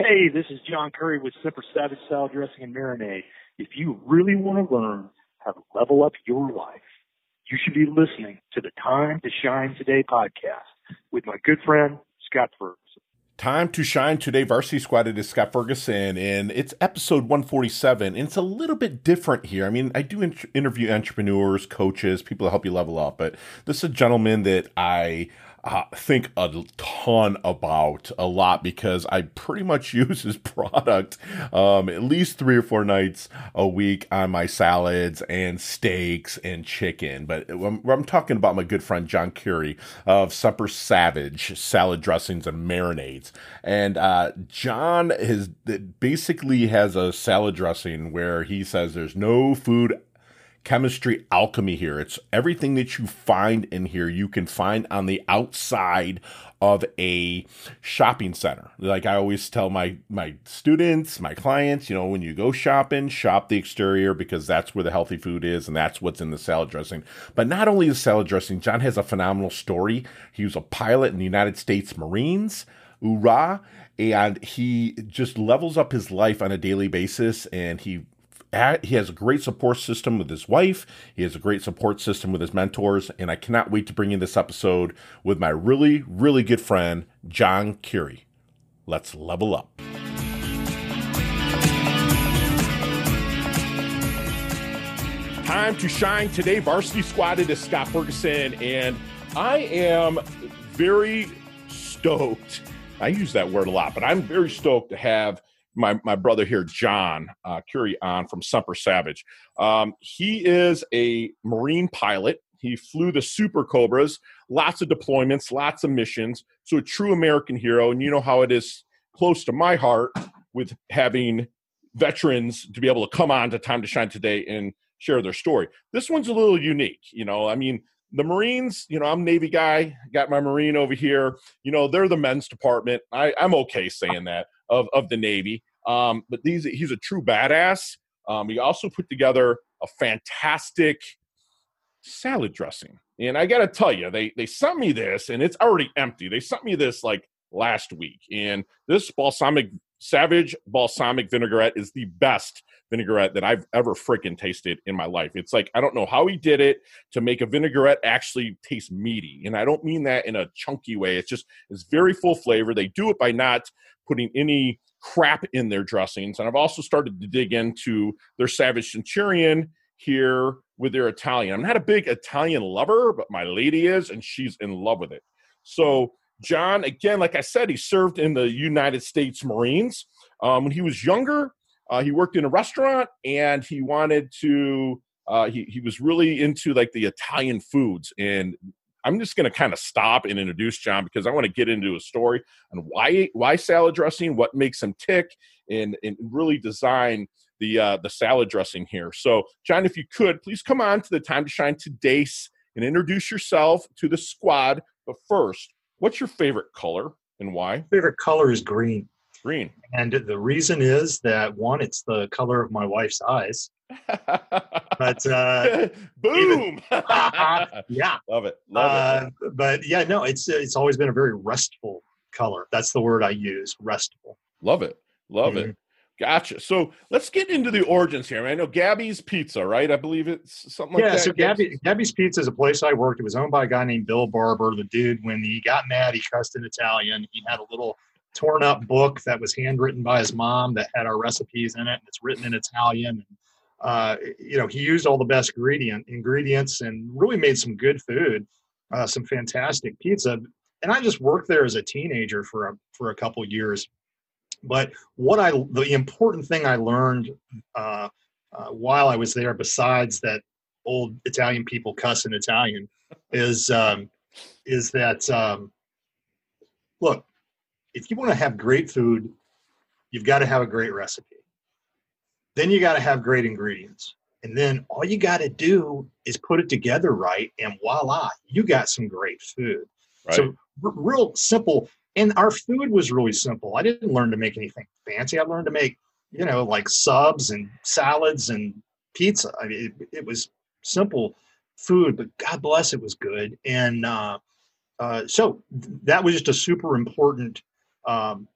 Hey, this is John Curry with Semper Savage Salad Dressing and Marinade. If you really want to learn how to level up your life, you should be listening to the Time to Shine Today podcast with my good friend, Scott Ferguson. Time to Shine Today Varsity Squad. It is Scott Ferguson, and it's episode 147. And it's a little bit different here. I mean, I do in- interview entrepreneurs, coaches, people to help you level up, but this is a gentleman that I uh, think a ton about a lot because I pretty much use his product um, at least three or four nights a week on my salads and steaks and chicken. But I'm, I'm talking about my good friend John Curry of Semper Savage salad dressings and marinades. And uh, John has basically has a salad dressing where he says there's no food chemistry alchemy here. It's everything that you find in here you can find on the outside of a shopping center. Like I always tell my my students, my clients, you know, when you go shopping, shop the exterior because that's where the healthy food is and that's what's in the salad dressing. But not only the salad dressing, John has a phenomenal story. He was a pilot in the United States Marines. Hoorah! And he just levels up his life on a daily basis and he he has a great support system with his wife. He has a great support system with his mentors. And I cannot wait to bring you this episode with my really, really good friend, John Curry. Let's level up. Time to shine today. Varsity Squad. It is Scott Ferguson. And I am very stoked. I use that word a lot, but I'm very stoked to have my, my brother here, John uh, Curry, on from Semper Savage. Um, he is a Marine pilot. He flew the Super Cobras, lots of deployments, lots of missions. So a true American hero. And you know how it is close to my heart with having veterans to be able to come on to Time to Shine today and share their story. This one's a little unique. You know, I mean, the Marines, you know, I'm Navy guy, got my Marine over here. You know, they're the men's department. I, I'm okay saying that of, of the Navy. Um, but these, he's a true badass. Um, he also put together a fantastic salad dressing. And I got to tell you, they, they sent me this and it's already empty. They sent me this like last week. And this balsamic, savage balsamic vinaigrette is the best vinaigrette that I've ever freaking tasted in my life. It's like, I don't know how he did it to make a vinaigrette actually taste meaty. And I don't mean that in a chunky way. It's just, it's very full flavor. They do it by not putting any crap in their dressings. And I've also started to dig into their Savage Centurion here with their Italian. I'm not a big Italian lover, but my lady is, and she's in love with it. So, John, again, like I said, he served in the United States Marines. Um, when he was younger, uh, he worked in a restaurant and he wanted to uh, he, he was really into like the Italian foods and I'm just going to kind of stop and introduce John because I want to get into a story on why why salad dressing, what makes him tick, and and really design the uh, the salad dressing here. So, John, if you could please come on to the Time to Shine today and introduce yourself to the squad. But first, what's your favorite color and why? Favorite color is green. Green. And the reason is that one, it's the color of my wife's eyes. But uh, boom, yeah, love it, love uh, it. But yeah, no, it's it's always been a very restful color. That's the word I use, restful. Love it, love mm-hmm. it. Gotcha. So let's get into the origins here. I know Gabby's Pizza, right? I believe it's something like yeah, that. Yeah, so Gabby, Gabby's Pizza is a place I worked. It was owned by a guy named Bill Barber. The dude, when he got mad, he cussed in Italian. He had a little torn up book that was handwritten by his mom that had our recipes in it. And it's written in Italian. Uh, you know, he used all the best ingredient ingredients and really made some good food, uh, some fantastic pizza. And I just worked there as a teenager for a for a couple years. But what I the important thing I learned uh, uh while I was there, besides that old Italian people cuss in Italian, is um, is that um, look if you want to have great food, you've got to have a great recipe. Then you got to have great ingredients. And then all you got to do is put it together right, and voila, you got some great food. Right. So, r- real simple. And our food was really simple. I didn't learn to make anything fancy. I learned to make, you know, like subs and salads and pizza. I mean, it, it was simple food, but God bless it was good. And uh, uh, so that was just a super important um,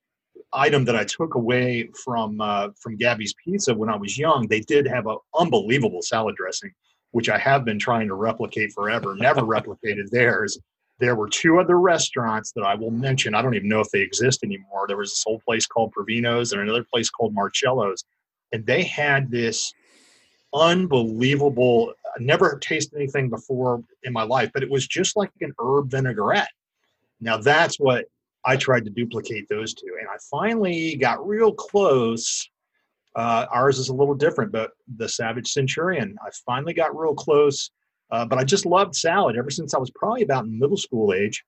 item that I took away from uh, from Gabby's Pizza when I was young. They did have an unbelievable salad dressing, which I have been trying to replicate forever. Never replicated theirs. There were two other restaurants that I will mention. I don't even know if they exist anymore. There was this old place called Provino's and another place called Marcello's, and they had this unbelievable. I never tasted anything before in my life, but it was just like an herb vinaigrette. Now that's what I tried to duplicate those two, and I finally got real close. Uh, ours is a little different, but the Savage Centurion, I finally got real close. Uh, but I just loved salad ever since I was probably about middle school age.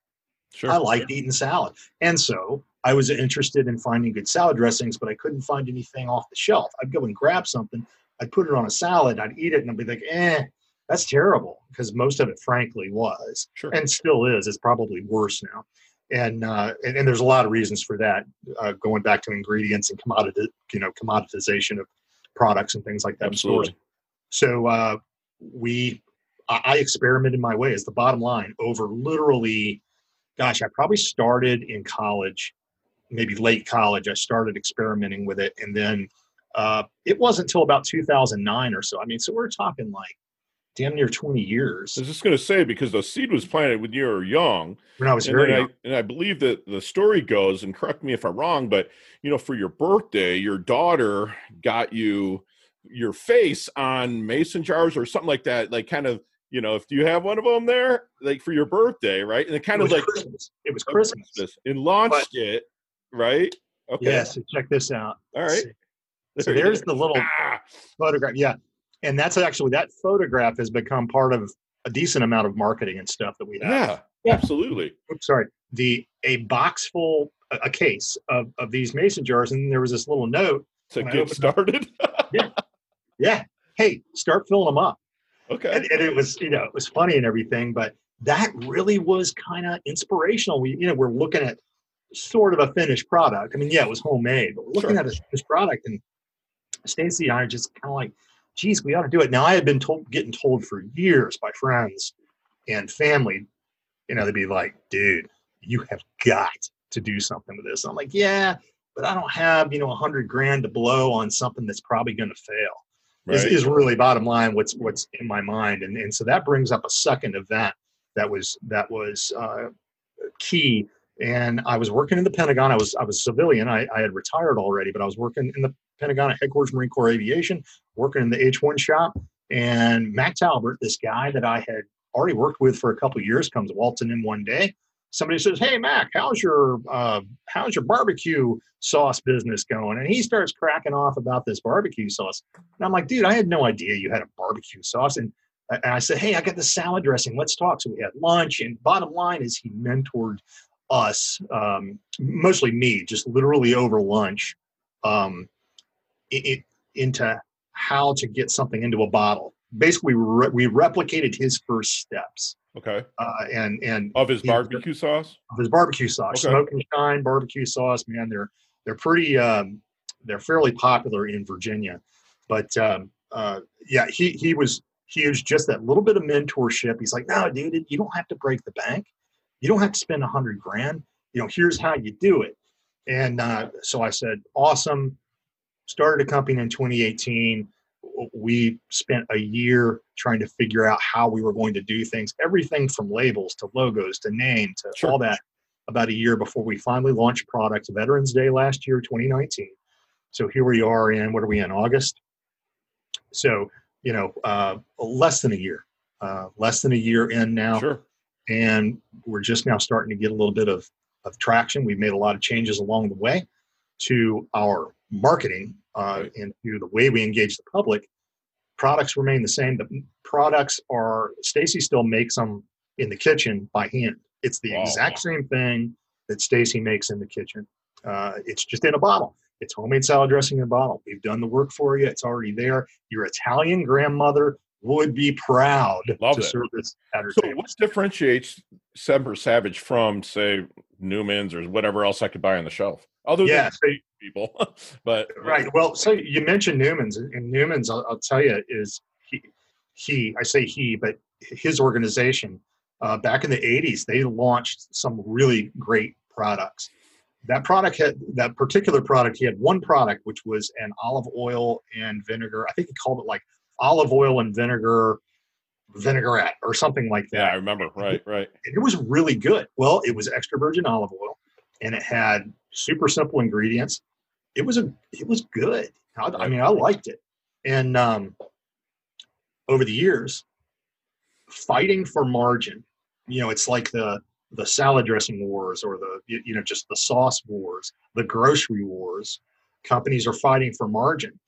Sure. I liked eating salad, and so I was interested in finding good salad dressings, but I couldn't find anything off the shelf. I'd go and grab something, I'd put it on a salad, I'd eat it, and I'd be like, "eh, that's terrible," because most of it, frankly, was sure. and still is. It's probably worse now and, uh, and, and there's a lot of reasons for that. Uh, going back to ingredients and commodity, you know, commoditization of products and things like that. Absolutely. So uh, we, I experimented my way. Is the bottom line over literally, gosh, I probably started in college, maybe late college. I started experimenting with it, and then uh, it wasn't until about 2009 or so. I mean, so we're talking like damn near 20 years. I was just going to say because the seed was planted when you were young. When I was very young. I, and I believe that the story goes, and correct me if I'm wrong, but you know, for your birthday, your daughter got you your face on mason jars or something like that, like kind of. You know, if you have one of them there, like for your birthday, right? And it kind it of like Christmas. it was Christmas, Christmas and launched but, it, right? Okay. Yes. so check this out. All right. So there's the little ah. photograph. Yeah and that's actually that photograph has become part of a decent amount of marketing and stuff that we have. Yeah, yeah. absolutely. Oops, sorry. The a box full, a, a case of, of these mason jars, and there was this little note to get started. yeah, yeah. Hey, start filling them up. Okay. And, and, it was, you know, it was funny and everything, but that really was kind of inspirational. We, you know, we're looking at sort of a finished product. I mean, yeah, it was homemade, but we're looking sure. at a finished product, and Stacy and I are just kind of like, geez, we ought to do it. Now I had been told, getting told for years by friends and family, you know, they'd be like, dude, you have got to do something with this. I'm like, yeah, but I don't have, you know, a hundred grand to blow on something that's probably going to fail. Right. Is, is really bottom line what's what's in my mind, and and so that brings up a second event that was that was uh, key and I was working in the Pentagon. I was I was a civilian. I, I had retired already, but I was working in the Pentagon headquarters Marine Corps Aviation, working in the H1 shop. And Mac Talbert, this guy that I had already worked with for a couple years, comes waltzing in one day. Somebody says, "Hey Mac, how's your uh, how's your barbecue sauce business going?" And he starts cracking off about this barbecue sauce. And I'm like, "Dude, I had no idea you had a barbecue sauce." And I said, "Hey, I got the salad dressing. Let's talk." So we had lunch. And bottom line is, he mentored us, um, mostly me, just literally over lunch, um, it, into how to get something into a bottle. Basically, we, re- we replicated his first steps. Okay. Uh, and and of his barbecue sauce. Of his barbecue sauce, okay. smoke and shine barbecue sauce. Man, they're they're pretty. Um, they're fairly popular in Virginia, but um, uh, yeah, he he was he was just that little bit of mentorship. He's like, no, dude, you don't have to break the bank. You don't have to spend a hundred grand. You know, here's how you do it. And uh, so I said, awesome. Started a company in 2018. We spent a year trying to figure out how we were going to do things, everything from labels to logos to name to sure. all that. About a year before we finally launched products, Veterans Day last year, 2019. So here we are in what are we in August? So you know, uh, less than a year, uh, less than a year in now. Sure and we're just now starting to get a little bit of, of traction. We've made a lot of changes along the way to our marketing uh, and to the way we engage the public. Products remain the same. The products are Stacy still makes them in the kitchen by hand. It's the wow. exact same thing that Stacy makes in the kitchen. Uh, it's just in a bottle. It's homemade salad dressing in a bottle. We've done the work for you. It's already there. Your Italian grandmother would be proud Love to it. serve this at her so table. what differentiates Semper Savage from, say, Newman's or whatever else I could buy on the shelf? Other yeah, than people, but right. Well, so you mentioned Newman's, and Newman's, I'll, I'll, tell you, is he, he. I say he, but his organization. Uh, back in the '80s, they launched some really great products. that product had that particular product. He had one product, which was an olive oil and vinegar. I think he called it like olive oil and vinegar vinaigrette or something like that. Yeah, I remember. Right, right. And it was really good. Well, it was extra virgin olive oil, and it had super simple ingredients. It was a it was good. I, I mean, I liked it. And um, over the years, fighting for margin, you know, it's like the the salad dressing wars or the you know just the sauce wars, the grocery wars. Companies are fighting for margin,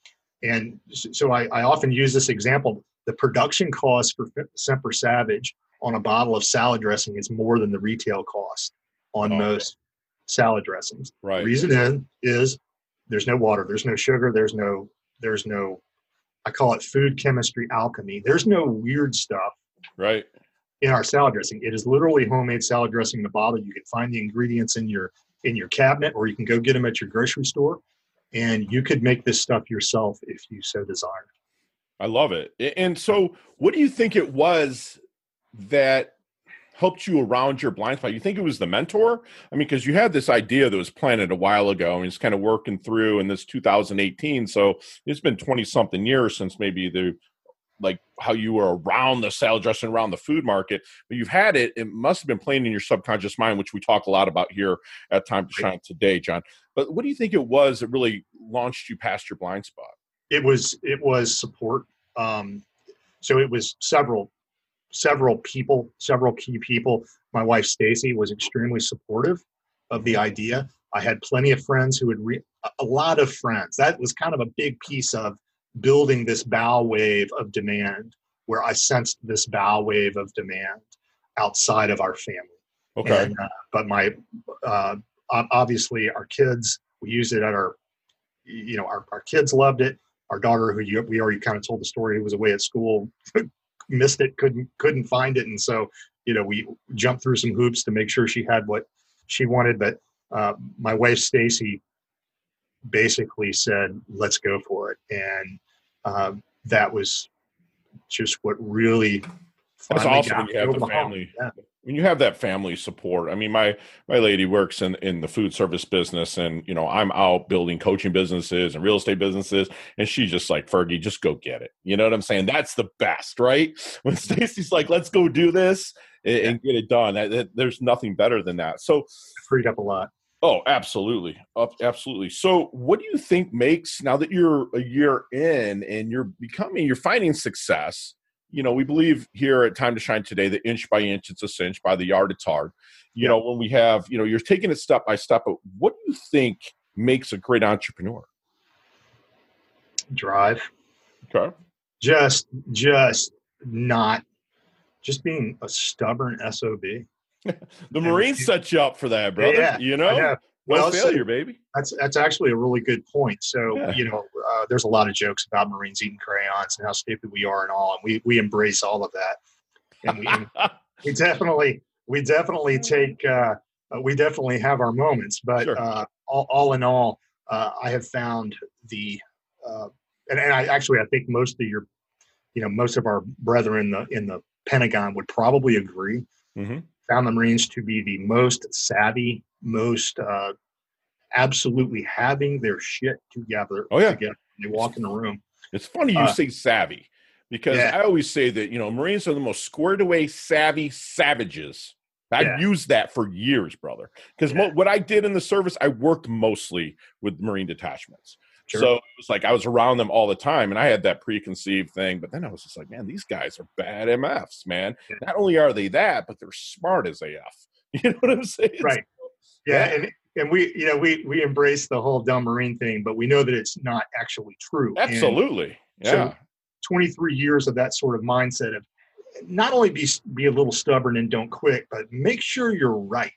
and so I, I often use this example. The production cost for Semper Savage on a bottle of salad dressing is more than the retail cost on Oh. most salad dressings. Right. Reason is, is there's no water, there's no sugar, there's no there's no I call it food chemistry alchemy. There's no weird stuff Right. in our salad dressing. It is literally homemade salad dressing in a bottle. You can find the ingredients in your in your cabinet, or you can go get them at your grocery store, and you could make this stuff yourself if you so desired. I love it. And so, what do you think it was that helped you around your blind spot? You think it was the mentor? I mean, because you had this idea that was planted a while ago and it's kind of working through in this 2018. So it's been 20 something years since maybe the like how you were around the salad dressing around the food market but you've had it it must have been playing in your subconscious mind which we talk a lot about here at time to shine today john but what do you think it was that really launched you past your blind spot It was it was support. Um, so it was several several people, several key people. My wife Stacy was extremely supportive of the idea. I had plenty of friends who would read a lot of friends. That was kind of a big piece of building this bow wave of demand, where I sensed this bow wave of demand outside of our family. okay And, uh, but my uh, obviously our kids, we used it at our, you know, our, our kids loved it. Our daughter, who you, we already kind of told the story, who was away at school, missed it, couldn't couldn't find it, and so you know we jumped through some hoops to make sure she had what she wanted. But uh, my wife Stacy basically said, "Let's go for it," and um, that was just what really. That's awesome when you have the family. Yeah. When you have that family support i mean my my lady works in in the food service business and you know i'm out building coaching businesses and real estate businesses and she's just like fergie just go get it you know what i'm saying that's the best right when stacy's like let's go do this and, and get it done that, that- there's nothing better than that so freed up a lot. Oh, absolutely. Up, absolutely. So, what do you think makes now that you're a year in and you're becoming, you're finding success? You know, we believe here at Time to Shine today that inch by inch, it's a cinch, by the yard, it's hard. You Yeah. know, when we have, you know, you're taking it step by step, but what do you think makes a great entrepreneur? Drive. Okay. just just not just being a stubborn sob The Marines set you up for that, brother. Yeah, you know, know. Well, failure, baby. that's that's actually a really good point so Yeah. you know uh, there's a lot of jokes about marines eating crayons and how stupid we are and all and we we embrace all of that and we, and we definitely we definitely take uh, uh, we definitely have our moments but Sure. uh, all, all in all uh, i have found the uh, and, and i actually i think most of your you know most of our brethren in the in the pentagon would probably agree Mhm. Found the marines to be the most savvy most uh, absolutely having their shit together Oh, yeah. together they walk in the room It's funny you Uh, say savvy because yeah. I always say that, you know, Marines are the most squared away, savvy savages. I've Yeah. used that for years, brother. Because Yeah. mo- what I did in the service, I worked mostly with Marine detachments. Sure. So it was like I was around them all the time and I had that preconceived thing. But then I was just like, man, these guys are bad MFs, man. Yeah. Not only are they that, but they're smart as AF. You know what I'm saying? right yeah and and we you know we we embrace the whole dumb marine thing but we know that it's not actually true And Absolutely. so- Yeah. 23 years of that sort of mindset of not only be be a little stubborn and don't quit but make sure you're right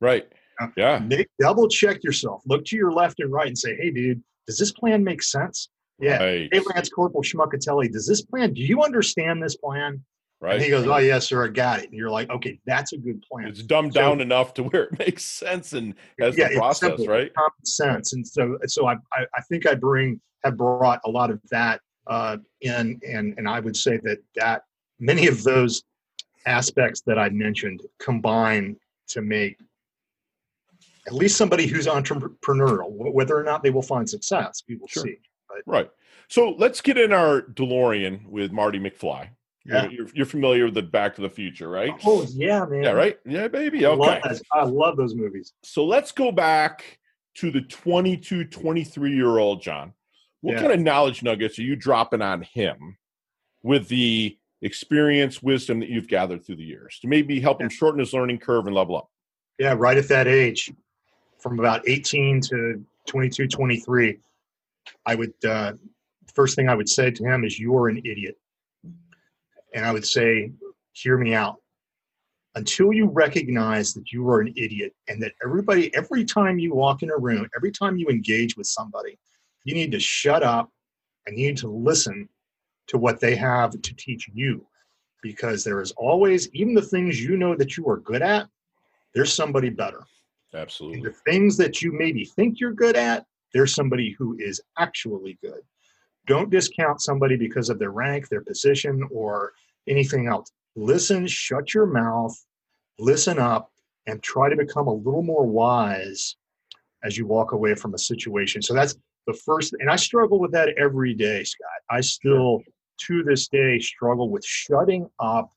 right. Uh, yeah. make double check yourself look to your left and right and say hey dude does this plan make sense yeah Right. hey lance corporal schmuckatelli does this plan do you understand this plan Right. and he goes oh yes sir i got it and you're like okay that's a good plan it's dumbed So- down enough to where it makes sense and has Yeah, the it's process, simple. right? common sense and so so I, I i think i bring have brought a lot of that uh in and and i would say that that many of those aspects that i mentioned combine to make at least somebody who's entrepreneurial. Whether or not they will find success, we will Sure. see. But Right. So let's get in our DeLorean with Marty McFly. Yeah. You're, you're familiar with the Back to the Future, right? oh yeah, man. Yeah, right? Yeah, baby. I love, Okay. I love those movies. So let's go back to the 22, 23 year old John. What Yeah. kind of knowledge nuggets are you dropping on him with the experience, wisdom that you've gathered through the years to maybe help him shorten his learning curve and level up? Yeah, right at that age, from about 18 to 22, 23, I would, uh, first thing I would say to him is, You're an idiot. And I would say, Hear me out. Until you recognize that you are an idiot and that everybody, every time you walk in a room, every time you engage with somebody, you need to shut up and you need to listen to what they have to teach you. Because there is always, even the things you know that you are good at, there's somebody better. And Absolutely. the things that you maybe think you're good at, there's somebody who is actually good. Don't discount somebody because of their rank, their position, or anything else. Listen, shut your mouth, listen up, and try to become a little more wise as you walk away from a situation. So that's the first, and I struggle with that every day, Scott. I still, to this day, struggle with shutting up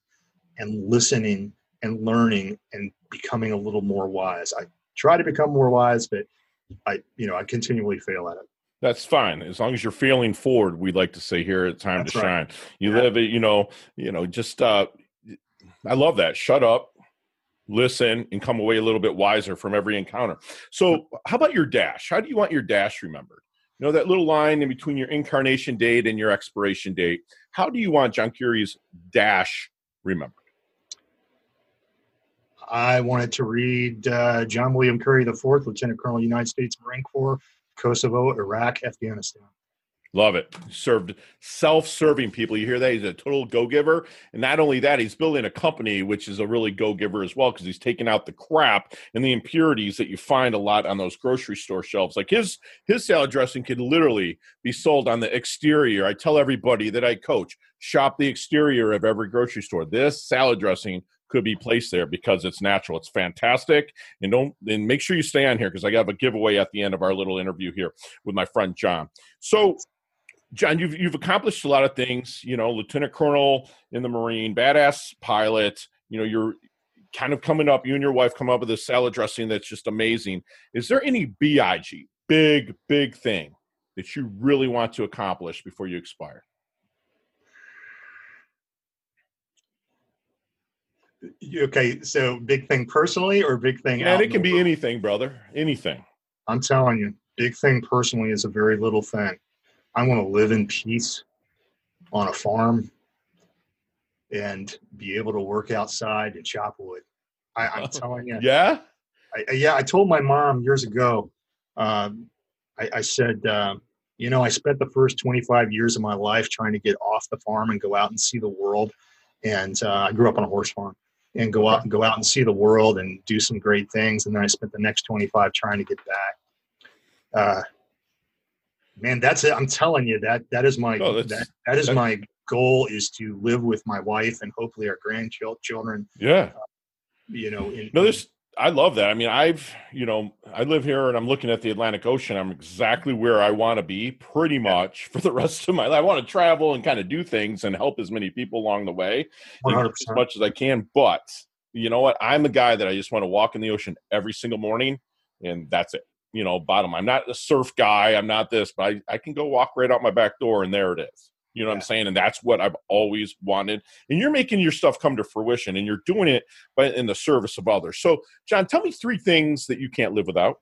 and listening and learning and becoming a little more wise. I try to become more wise, but I, you know, I continually fail at it. That's fine. As long as you're failing forward, we like to say here at Time That's to right. Shine. You Yeah. live it, you know, you know, just uh I love that. Shut up, listen, and come away a little bit wiser from every encounter. So how about your dash? How do you want your dash remembered? You know, that little line in between your incarnation date and your expiration date. How do you want John Curry's dash remembered? I wanted to read uh, John William Curry IV, Lieutenant Colonel, United States Marine Corps, Kosovo, Iraq, Afghanistan. Love it. Served self-serving people. You hear that? He's a total go-giver. And not only that, he's building a company which is a really go-giver as well, because he's taking out the crap and the impurities that you find a lot on those grocery store shelves. Like his his salad dressing can literally be sold on the exterior. I tell everybody that I coach, shop the exterior of every grocery store. This salad dressing could be placed there because it's natural. It's fantastic. And don't and make sure you stay on here because I have a giveaway at the end of our little interview here with my friend John. So John, you've you've accomplished a lot of things. You know, lieutenant colonel in the Marine, badass pilot. You know, you're kind of coming up. You and your wife come up with this salad dressing that's just amazing. Is there any big, big, big thing that you really want to accomplish before you expire? Okay, so big thing personally or big thing? And it can be world? anything, brother. Anything. I'm telling you, big thing personally is a very little thing. I want to live in peace on a farm and be able to work outside and chop wood. I, I'm telling you, Yeah. I, yeah, I told my mom years ago. Um, I, I said, um, you know, I spent the first 25 years of my life trying to get off the farm and go out and see the world. And uh, I grew up on a horse farm and go out and go out and see the world and do some great things. And then I spent the next 25 trying to get back. Uh, man, that's it. I'm telling you that that is my Oh, that, that is my goal is to live with my wife and hopefully our grandchildren. Yeah. You know, in, No, this I love that. I mean, I've you know I live here and I'm looking at the Atlantic Ocean. I'm exactly where I want to be, pretty much for the rest of my life. I want to travel and kind of do things and help as many people along the way, as much as I can. But you know what? I'm a guy that I just want to walk in the ocean every single morning, and that's it. You know, bottom. I'm not a surf guy. I'm not this, but I, I can go walk right out my back door and there it is. You know what I'm saying? And that's what I've always wanted. And you're making your stuff come to fruition and you're doing it but in the service of others. So, John, tell me three things that you can't live without.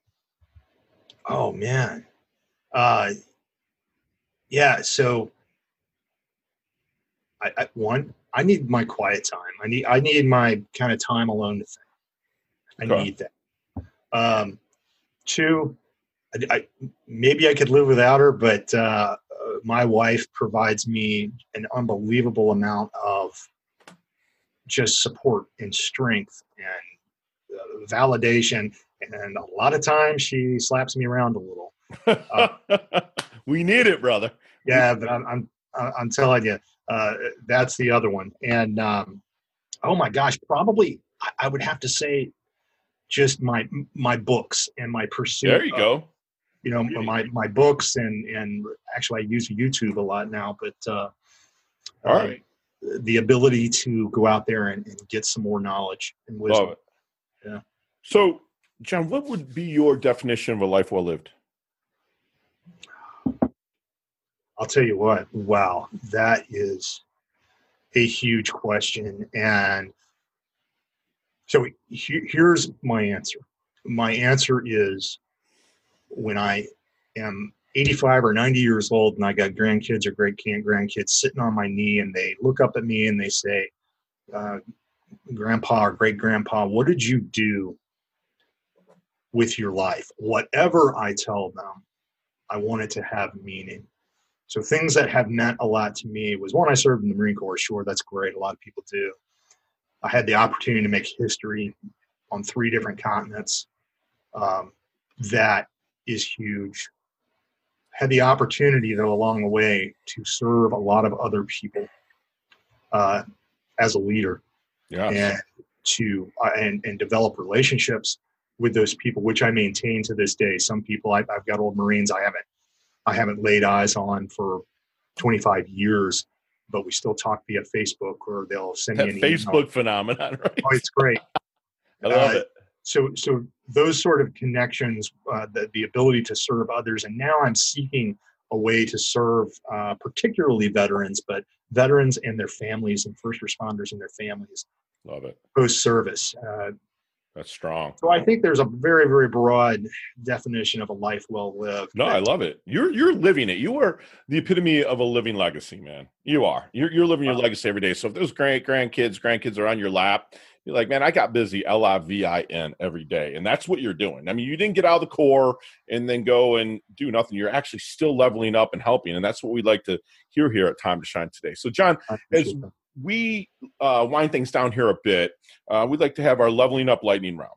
Oh man. Uh yeah, so I, I one, I need my quiet time. I need I need my kind of time alone to think. I Okay. need that. Um two, I, I maybe I could live without her, but uh my wife provides me an unbelievable amount of just support and strength and uh, validation and a lot of times she slaps me around a little. we need it, brother. Yeah, but I'm I'm I'm telling you, uh, that's the other one. And um, oh my gosh, probably I, I would have to say just my my books and my pursuit. There you of, go. You know my my books and and actually I use YouTube a lot now, but uh, All uh, the ability to go out there and, and get some more knowledge and wisdom. Love it. Yeah. So, John, what would be your definition of a life well lived? I'll tell you what, wow, that is a huge question. And so here's my answer. My answer is when I am 85 or 90 years old and I got grandkids or great grandkids sitting on my knee and they look up at me and they say, uh, Grandpa or great grandpa, what did you do with your life? Whatever I tell them, I want it to have meaning. So things that have meant a lot to me was one, I served in the Marine Corps. Sure, that's great. A lot of people do. I had the opportunity to make history on three different continents. Um, that is huge. Had the opportunity, though, along the way to serve a lot of other people uh, as a leader Yeah. and to uh, and and develop relationships with those people, which I maintain to this day. Some people I, I've got old Marines I haven't I haven't laid eyes on for 25 years, but we still talk via Facebook or they'll send me That an Facebook email. phenomenon, right? Oh, it's great. I love uh, it. So so those sort of connections, uh, the the ability to serve others, and now I'm seeking a way to serve uh, particularly veterans, but veterans and their families and first responders and their families Love it. post service. Uh, That's strong. So I think there's a very, very broad definition of a life well lived. No, I love it. You're you're living it. You are the epitome of a living legacy, man. You are. You're you're living your legacy every day. So if those grand grandkids, grandkids are on your lap, you're like, man, I got busy L I V I N every day, and that's what you're doing. I mean, you didn't get out of the Corps and then go and do nothing. You're actually still leveling up and helping, and that's what we'd like to hear here at Time to Shine today. So, John, as- that. we uh, wind things down here a bit, uh, we'd like to have our leveling up lightning round.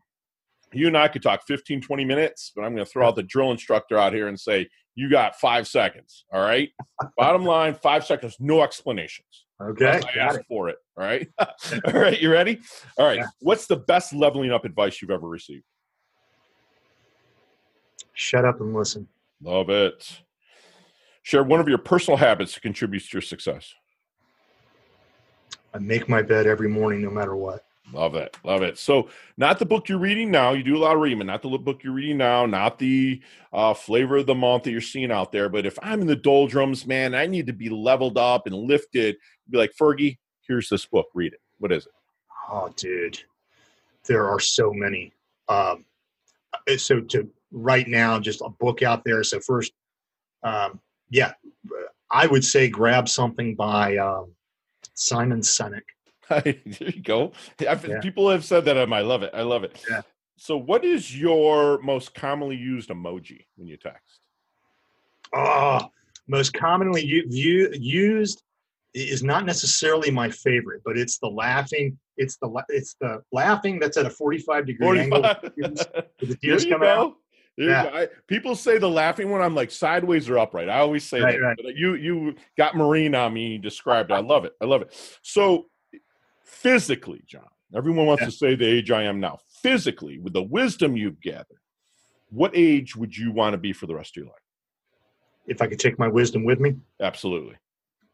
You and I could talk 15, 20 minutes, but I'm going to throw out the drill instructor out here and say, you got five seconds. All right. Bottom line, five seconds, no explanations. Okay, I got asked it. for it. All right. all right. You ready? All right. Yeah. What's the best leveling up advice you've ever received? Shut up and listen. Love it. Share one of your personal habits that contributes to your success. I make my bed every morning, no matter what. Love it. Love it. So, not the book you're reading now. You do a lot of reading, but not the book you're reading now, not the uh, flavor of the month that you're seeing out there. But if I'm in the doldrums, man, I need to be leveled up and lifted. Be like, Fergie, here's this book. Read it. What is it? Oh, dude, there are so many. Um, uh, so to right now, just a book out there. So first, um, yeah, I would say grab something by um, Simon Sinek. there you go. Yeah. People have said that. Um, I love it. I love it. Yeah. So, what is your most commonly used emoji when you text? Oh, most commonly u- view, used is not necessarily my favorite, but it's the laughing. It's the it's the laughing that's at a forty-five degree angle. 45. with the tears out. go. There Yeah. I, people say the laughing one. I'm like sideways or upright. I always say Right, that. right. But you you got Marine on me. You described it. I love it. I love it. So physically, John, everyone wants Yeah. to say the age I am now. Physically, with the wisdom you've gathered, what age would you want to be for the rest of your life? If I could take my wisdom with me, Absolutely.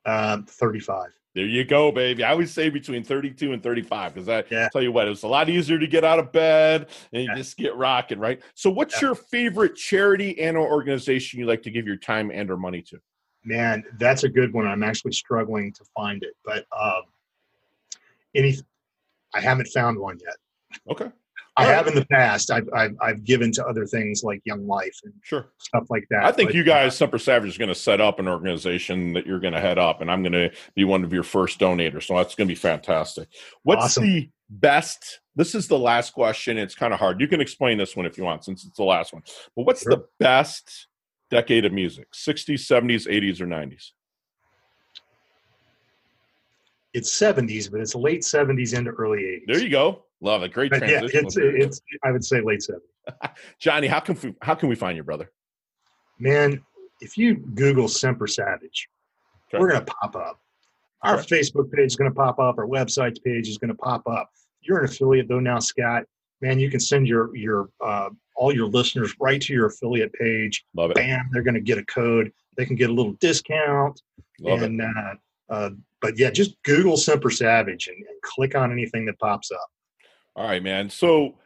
um, thirty-five. There you go, baby. I always say between 32 and 35 because I Yeah. tell you what, it was a lot easier to get out of bed and Yeah. just get rocking, right? So, what's Yeah. your favorite charity and or organization you like to give your time and or money to? Man, that's a good one. I'm actually struggling to find it, but um, any, I haven't found one yet. Okay, I have in the past. I've, I've I've given to other things like Young Life and sure. stuff like that. I think but, you guys, Semper Savage, is going to set up an organization that you're going to head up, and I'm going to be one of your first donators. So that's going to be fantastic. What's Awesome. the best? This is the last question. It's kind of hard. You can explain this one if you want, since it's the last one. But what's the best decade of music? 60s, 70s, 80s, or 90s? It's 70s, but it's late 70s into early 80s. There you go. Love it. Great But yeah, it's it's. I would say late 70s. Johnny, how can we, how can we find you, brother? Man, if you Google Semper Savage, Okay. we're gonna pop up. Our Okay. Facebook page is gonna pop up. Our website's page is gonna pop up. You're an affiliate though now, Scott. man, you can send your your uh, all your listeners right to your affiliate page. Love it. Bam, they're going to get a code. They can get a little discount. Love and uh, uh, but yeah, just Google Semper Savage and, and click on anything that pops up. All right, man. So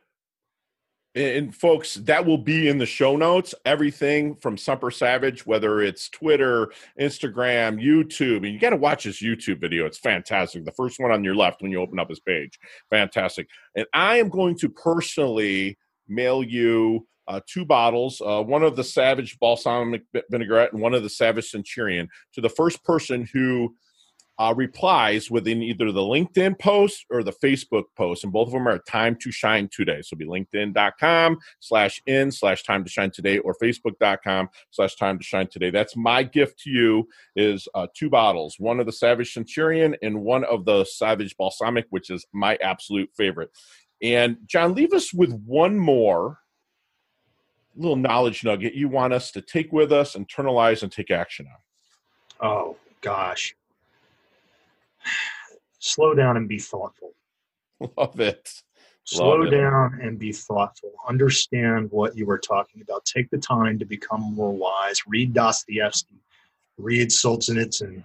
and folks, that will be in the show notes. Everything from Semper Savage, whether it's Twitter, Instagram, YouTube, and you got to watch his YouTube video. It's fantastic. The first one on your left when you open up his page, fantastic. And I am going to personally mail you uh, two bottles, uh, one of the Savage balsamic vinaigrette and one of the Savage Centurion, to the first person who uh, replies within either the LinkedIn post or the Facebook post, and both of them are time to shine today. So be linkedin.com slash in slash time to shine today or facebook.com slash time to shine today. That's my gift to you is uh, two bottles, one of the Savage Centurion and one of the Savage Balsamic, which is my absolute favorite. And John, leave us with one more little knowledge nugget you want us to take with us, internalize, and take action on. Oh, gosh slow down and be thoughtful. Love it. Slow Love down it. and be thoughtful. Understand what you were talking about. Take the time to become more wise. Read Dostoevsky. Read Solzhenitsyn.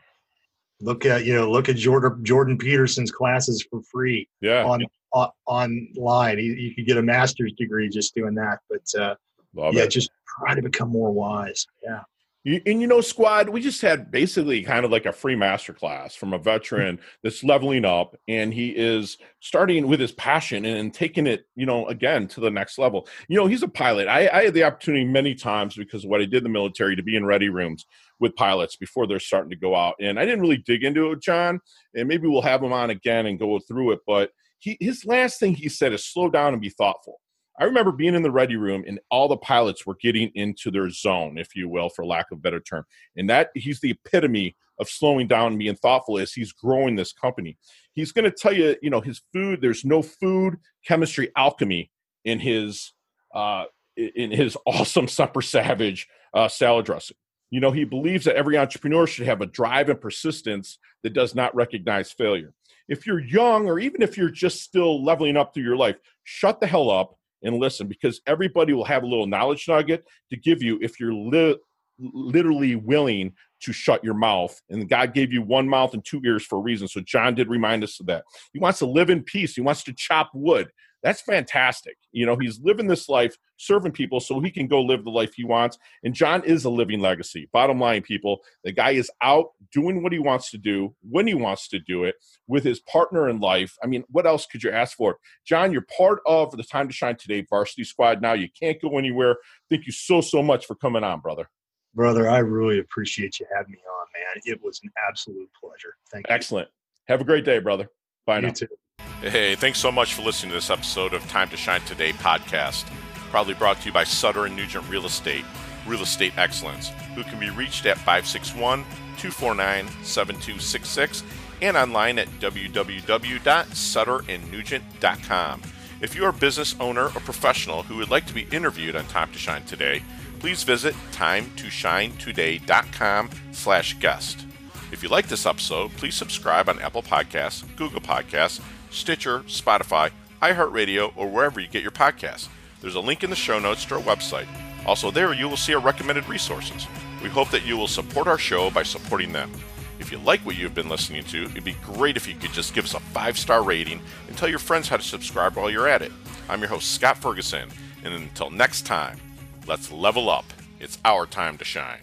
Look at you know look at Jordan Jordan Peterson's classes for free. Yeah. On, on online, you, you could get a master's degree just doing that. But uh, yeah, it. just try to become more wise. Yeah. And you know, squad, we just had basically kind of like a free masterclass from a veteran that's leveling up, and he is starting with his passion and taking it, you know, again to the next level. You know, he's a pilot. I, I had the opportunity many times because of what I did in the military to be in ready rooms with pilots before they're starting to go out, and I didn't really dig into it, John. And maybe we'll have him on again and go through it. But he, his last thing he said is slow down and be thoughtful I remember being in the ready room and all the pilots were getting into their zone, if you will, for lack of a better term. And that he's the epitome of slowing down and being thoughtful as he's growing this company. He's going to tell you, you know, his food. There's no food chemistry alchemy in his uh, in his awesome Semper Savage uh, salad dressing. You know, he believes that every entrepreneur should have a drive and persistence that does not recognize failure. If you're young, or even if you're just still leveling up through your life, shut the hell up and listen because everybody will have a little knowledge nugget to give you if you're li- literally willing to shut your mouth. And God gave you one mouth and two ears for a reason. So John did remind us of that. He wants to live in peace, he wants to chop wood. That's fantastic. You know, he's living this life serving people so he can go live the life he wants. And John is a living legacy. Bottom line, people, the guy is out doing what he wants to do when he wants to do it with his partner in life. I mean, what else could you ask for? John, you're part of the Time to Shine Today varsity squad now. You can't go anywhere. Thank you so, so much for coming on, brother. Brother, I really appreciate you having me on, man. It was an absolute pleasure. Thank you. Excellent. Have a great day, brother. Bye you now. Too. Hey, thanks so much for listening to this episode of Time to Shine Today podcast. Probably brought to you by Sutter and Nugent Real Estate, Real Estate Excellence, who can be reached at 561 249 7266 and online at www.sutterandnugent.com. If you're a business owner or professional who would like to be interviewed on Time to Shine Today, please visit timetoshinetoday.com slash guest. If you like this episode, please subscribe on Apple Podcasts, Google Podcasts, Stitcher, Spotify, iHeartRadio, or wherever you get your podcasts. There's a link in the show notes to our website. Also, there you will see our recommended resources. We hope that you will support our show by supporting them. If you like what you've been listening to, it'd be great if you could just give us a five star rating and tell your friends how to subscribe while you're at it. I'm your host, Scott Ferguson, and until next time, let's level up. It's our time to shine.